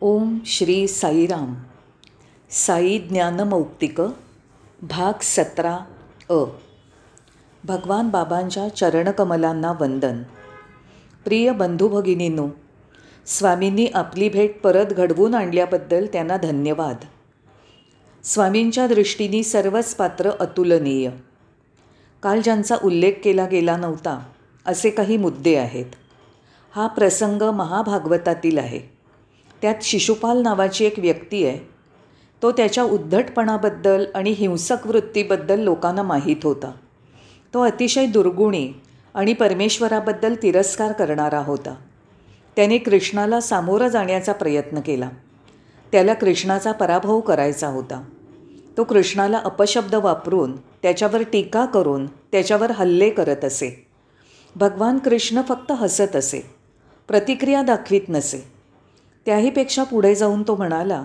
ओम श्री साईराम साई ज्ञानमौक्तिक भाग सतरा अ. भगवान बाबांच्या चरणकमलांना वंदन. प्रिय बंधू भगिनींनो स्वामींनी आपली भेट परत घडवून आणल्याबद्दल त्यांना धन्यवाद. स्वामींच्या दृष्टीने सर्वच पात्र अतुलनीय. काल ज्यांचा उल्लेख केला गेला नव्हता असे काही मुद्दे आहेत. हा प्रसंग महाभागवतातील आहे. त्यात शिशुपाल नावाची एक व्यक्ती आहे. तो त्याच्या उद्धटपणाबद्दल आणि हिंसक वृत्तीबद्दल लोकांना माहीत होता. तो अतिशय दुर्गुणी आणि परमेश्वराबद्दल तिरस्कार करणारा होता. त्याने कृष्णाला सामोरं जाण्याचा प्रयत्न केला. त्याला कृष्णाचा पराभव करायचा होता. तो कृष्णाला अपशब्द वापरून त्याच्यावर टीका करून त्याच्यावर हल्ले करत असे. भगवान कृष्ण फक्त हसत असे. प्रतिक्रिया दाखवीत नसे. त्याहीपेक्षा पुढे जाऊन तो म्हणाला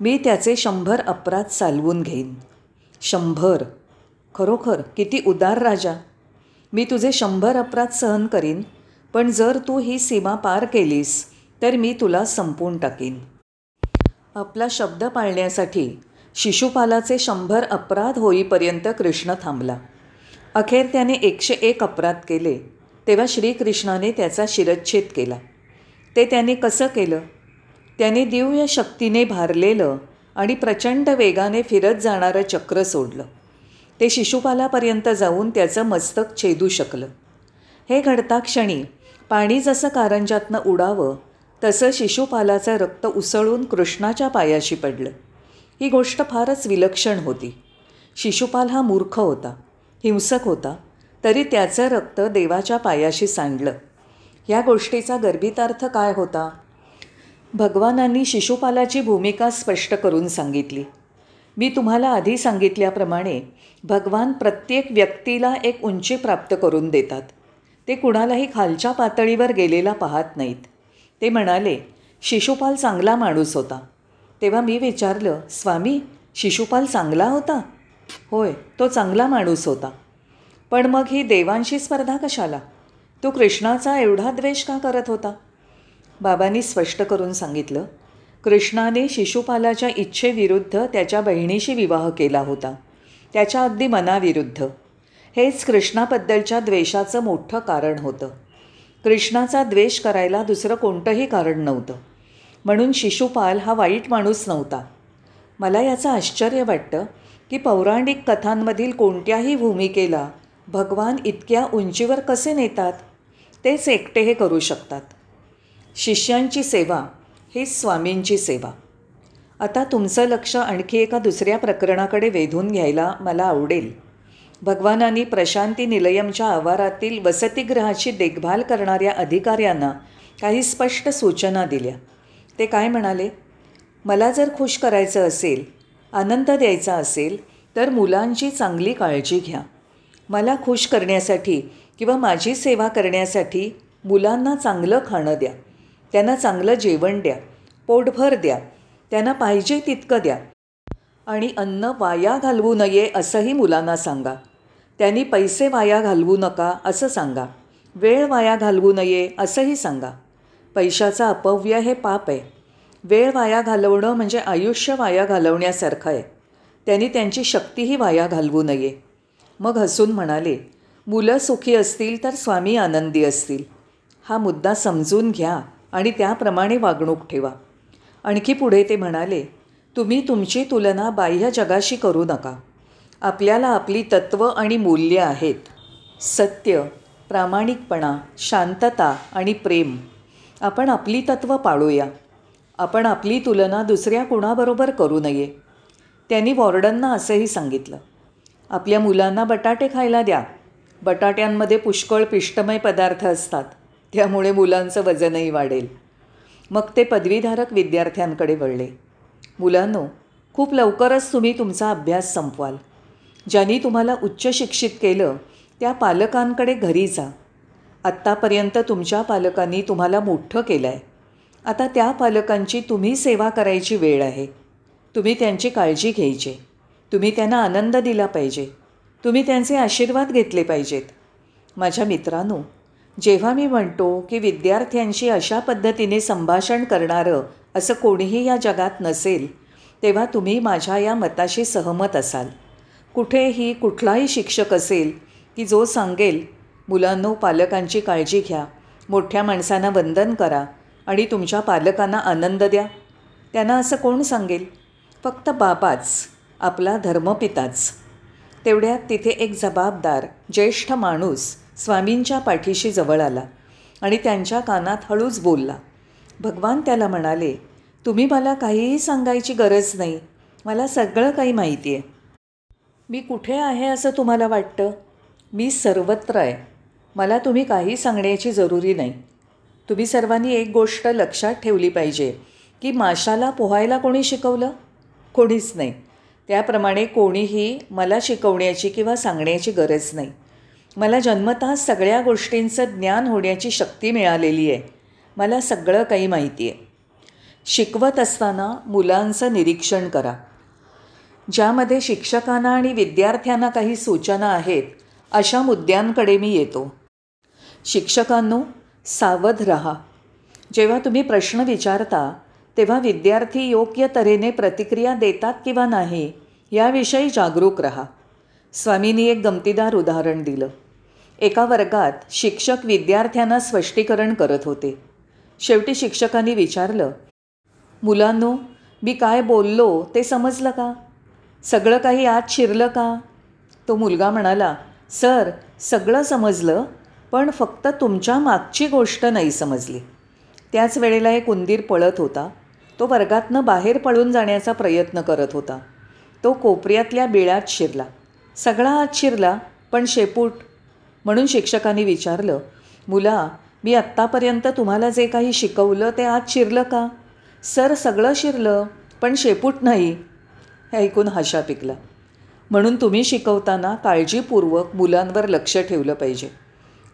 मी त्याचे शंभर अपराध चालवून घेईन. शंभर? खरोखर? किती उदार राजा. मी तुझे शंभर अपराध सहन करीन पण जर तू ही सीमा पार केलीस तर मी तुला संपवून टाकीन. आपला शब्द पाळण्यासाठी शिशुपालाचे शंभर अपराध होईपर्यंत कृष्ण थांबला. अखेर त्याने एकशे एक अपराध केले तेव्हा श्रीकृष्णाने त्याचा शिरच्छेद केला. ते त्याने कसं केलं? त्याने दिव्य शक्तीने भारलेलं आणि प्रचंड वेगाने फिरत जाणारं चक्र सोडलं. ते शिशुपालापर्यंत जाऊन त्याचं मस्तक छेदू शकलं. हे घडता क्षणी पाणी जसं कारंजातनं उडावं तसं शिशुपालाचं रक्त उसळून कृष्णाच्या पायाशी पडलं. ही गोष्ट फारच विलक्षण होती. शिशुपाल हा मूर्ख होता हिंसक होता तरी त्याचं रक्त देवाच्या पायाशी सांडलं. या गोष्टीचा गर्भितार्थ काय होता? भगवानांनी शिशुपालाची भूमिका स्पष्ट करून सांगितली. मी तुम्हाला आधी सांगितल्याप्रमाणे भगवान प्रत्येक व्यक्तीला एक उंची प्राप्त करून देतात. ते कुणालाही खालच्या पातळीवर गेलेला पाहत नाहीत. ते म्हणाले शिशुपाल चांगला माणूस होता. तेव्हा मी विचारलं स्वामी शिशुपाल चांगला होता? होय तो चांगला माणूस होता. पण मग ही देवांशी स्पर्धा कशाला? तो कृष्णाचा एवढा द्वेष का करत होता? बाबांनी स्पष्ट करून सांगितलं कृष्णाने शिशुपालाच्या इच्छेविरुद्ध त्याच्या बहिणीशी विवाह केला होता. त्याच्या अगदी मनाविरुद्ध. हेच कृष्णाबद्दलच्या द्वेषाचं मोठं कारण होतं. कृष्णाचा द्वेष करायला दुसरं कोणतंही कारण नव्हतं. म्हणून शिशुपाल हा वाईट माणूस नव्हता. मला याचं आश्चर्य वाटतं की पौराणिक कथांमधील कोणत्याही भूमिकेला भगवान इतक्या उंचीवर कसे नेतात? तेच एकटे हे करू शकतात. शिष्यांची सेवा ही स्वामींची सेवा. आता तुमचं लक्ष आणखी एका दुसऱ्या प्रकरणाकडे वेधून घ्यायला मला आवडेल. भगवानांनी प्रशांती निलयमच्या आवारातील वसतिगृहाची देखभाल करणाऱ्या अधिकाऱ्यांना काही स्पष्ट सूचना दिल्या. ते काय म्हणाले? मला जर खुश करायचं असेल आनंद द्यायचा असेल तर मुलांची चांगली काळजी घ्या. मला खुश करण्यासाठी किंवा माझी सेवा करण्यासाठी मुलांना चांगलं खाणं द्या. त्यांना चांगलं जेवण द्या पोटभर द्या त्यांना पाहिजे तितकं द्या. आणि अन्न वाया घालवू नये असंही मुलांना सांगा. त्यांनी पैसे वाया घालवू नका असं सांगा. वेळ वाया घालवू नये असंही सांगा. पैशाचा अपव्यय हे पाप आहे. वेळ वाया घालवणं म्हणजे आयुष्य वाया घालवण्यासारखं आहे. त्यांनी त्यांची शक्तीही वाया घालवू नये. मग हसून म्हणाले मुलं सुखी असतील तर स्वामी आनंदी असतील. हा मुद्दा समजून घ्या. आणि त्याप्रमाणे वागणूक ठेवा. आणखी पुढे ते म्हणाले तुम्ही तुमची तुलना बाह्य जगाशी करू नका. आपल्याला आपली तत्त्व आणि मूल्य आहेत. सत्य प्रामाणिकपणा शांतता आणि प्रेम. आपण आपली तत्त्व पाळूया. आपण आपली तुलना दुसऱ्या कुणाबरोबर करू नये. त्यांनी वॉर्डनना असंही सांगितलं आपल्या मुलांना बटाटे खायला द्या. बटाट्यांमध्ये पुष्कळ पिष्टमय पदार्थ असतात. त्यामुळे मुलांचं वजनही वाढेल. मग ते पदवीधारक विद्यार्थ्यांकडे वळले. मुलांनो खूप लवकरच तुम्ही तुमचा अभ्यास संपवाल. ज्यांनी तुम्हाला उच्च शिक्षित केलं त्या पालकांकडे घरी जा. आत्तापर्यंत तुमच्या पालकांनी तुम्हाला मोठं केलं आहे आता त्या पालकांची तुम्ही सेवा करायची वेळ आहे. तुम्ही त्यांची काळजी घ्यायची. तुम्ही त्यांना आनंद दिला पाहिजे. तुम्ही त्यांचे आशीर्वाद घेतले पाहिजेत. माझ्या मित्रांनो जेव्हा मी म्हणतो की विद्यार्थ्यांशी अशा पद्धतीने संभाषण करणारं असं कोणीही या जगात नसेल तेव्हा तुम्ही माझ्या या मताशी सहमत असाल. कुठेही कुठलाही शिक्षक असेल की जो सांगेल मुलांनो पालकांची काळजी घ्या मोठ्या माणसांना वंदन करा आणि तुमच्या पालकांना आनंद द्या. त्यांना असं कोण सांगेल? फक्त बाबाच आपला धर्मपिताच. तेवढ्यात तिथे एक जबाबदार ज्येष्ठ माणूस स्वामींच्या पाठीशी जवळ आला आणि त्यांच्या कानात हळूच बोलला. भगवान त्याला म्हणाले तुम्ही मला काहीही सांगायची गरज नाही. मला सगळं काही माहिती आहे. मी कुठे आहे असं तुम्हाला वाटतं? मी सर्वत्र आहे. मला तुम्ही काही सांगण्याची जरुरी नाही. तुम्ही सर्वांनी एक गोष्ट लक्षात ठेवली पाहिजे की माशाला पोहायला कोणी शिकवलं? कोणीच नाही. त्याप्रमाणे कोणीही मला शिकवण्याची किंवा सांगण्याची गरज नाही. मला जन्मतः सगळ्या गोष्टींचं ज्ञान होण्याची शक्ती मिळालेली आहे. मला सगळं काही माहिती आहे. शिकवत असताना मुलांचं निरीक्षण करा. ज्यामध्ये शिक्षकांना आणि विद्यार्थ्यांना काही सूचना आहेत अशा मुद्द्यांकडे मी येतो. शिक्षकांनो सावध रहा. जेव्हा तुम्ही प्रश्न विचारता तेव्हा विद्यार्थी योग्य तऱ्हेने प्रतिक्रिया देतात किंवा नाही याविषयी जागरूक रहा. स्वामींनी एक गमतीदार उदाहरण दिलं. एका वर्गात शिक्षक विद्यार्थ्यांना स्पष्टीकरण करत होते. शेवटी शिक्षकांनी विचारलं मुलांनो मी काय बोललो ते समजलं का? सगळं काही आत शिरलं का? तो मुलगा म्हणाला सर सगळं समजलं पण फक्त तुमच्या मागची गोष्ट नाही समजली. त्याच वेळेला एक उंदीर पळत होता. तो वर्गातनं बाहेर पळून जाण्याचा प्रयत्न करत होता. तो कोपऱ्यातल्या बिळात शिरला. सगळा आत शिरला पण शेपूट म्हणून शिक्षकांनी विचारलं मुला मी आत्तापर्यंत तुम्हाला जे काही शिकवलं ते आज शिरलं का? सर सगळं शिरलं पण शेपूट नाही. हे ऐकून हशा पिकला. म्हणून तुम्ही शिकवताना काळजीपूर्वक मुलांवर लक्ष ठेवलं पाहिजे.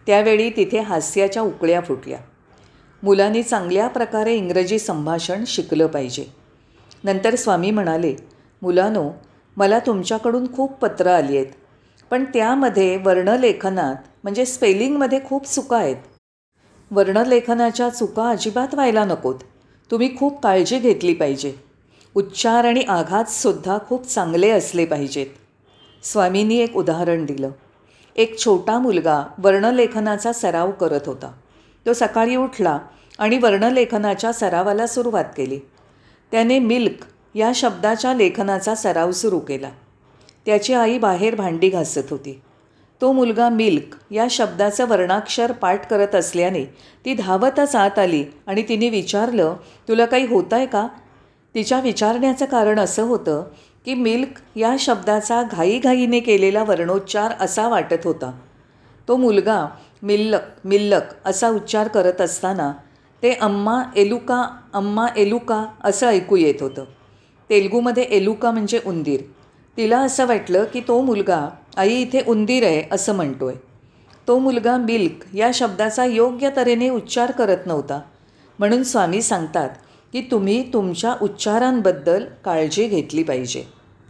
त्यावेळी तिथे हास्याच्या उकळ्या फुटल्या. मुलांनी चांगल्या प्रकारे इंग्रजी संभाषण शिकलं पाहिजे. नंतर स्वामी म्हणाले मुलानो मला तुमच्याकडून खूप पत्रं आली आहेत. पण त्यामध्ये वर्णलेखनात म्हणजे स्पेलिंगमध्ये खूप चुका आहेत. वर्णलेखनाच्या चुका अजिबात व्हायला नकोत. तुम्ही खूप काळजी घेतली पाहिजे. उच्चार आणि आघातसुद्धा खूप चांगले असले पाहिजेत. स्वामींनी एक उदाहरण दिलं. एक छोटा मुलगा वर्णलेखनाचा सराव करत होता. तो सकाळी उठला आणि वर्णलेखनाच्या सरावाला सुरुवात केली. त्याने मिल्क या शब्दाच्या लेखनाचा सराव सुरू केला. त्याची आई बाहेर भांडी घासत होती. तो मुलगा मिल्क या शब्दाचं वर्णाक्षर पाठ करत असल्याने ती धावतच आत आली आणि तिने विचारलं तुला काही होत आहे का? तिच्या विचारण्याचं कारण असं होतं की मिल्क या शब्दाचा घाईघाईने केलेला वर्णोच्चार असा वाटत होता. तो मुलगा मिल्लक मिल्लक असा उच्चार करत असताना ते अम्मा एलुका अम्मा एलुका असं ऐकू येत होतं. तेलगूमध्ये एलुका म्हणजे उंदीर. तिला असं वाटलं की तो मुलगा आई इथे उंदीर आहे असं म्हणतो आहे तो मुलगा मिल्क या शब्दाचा योग्य तऱ्हेने उच्चार करत नव्हता. म्हणून स्वामी सांगतात की तुम्ही तुमच्या उच्चारांबद्दल काळजी घेतली पाहिजे.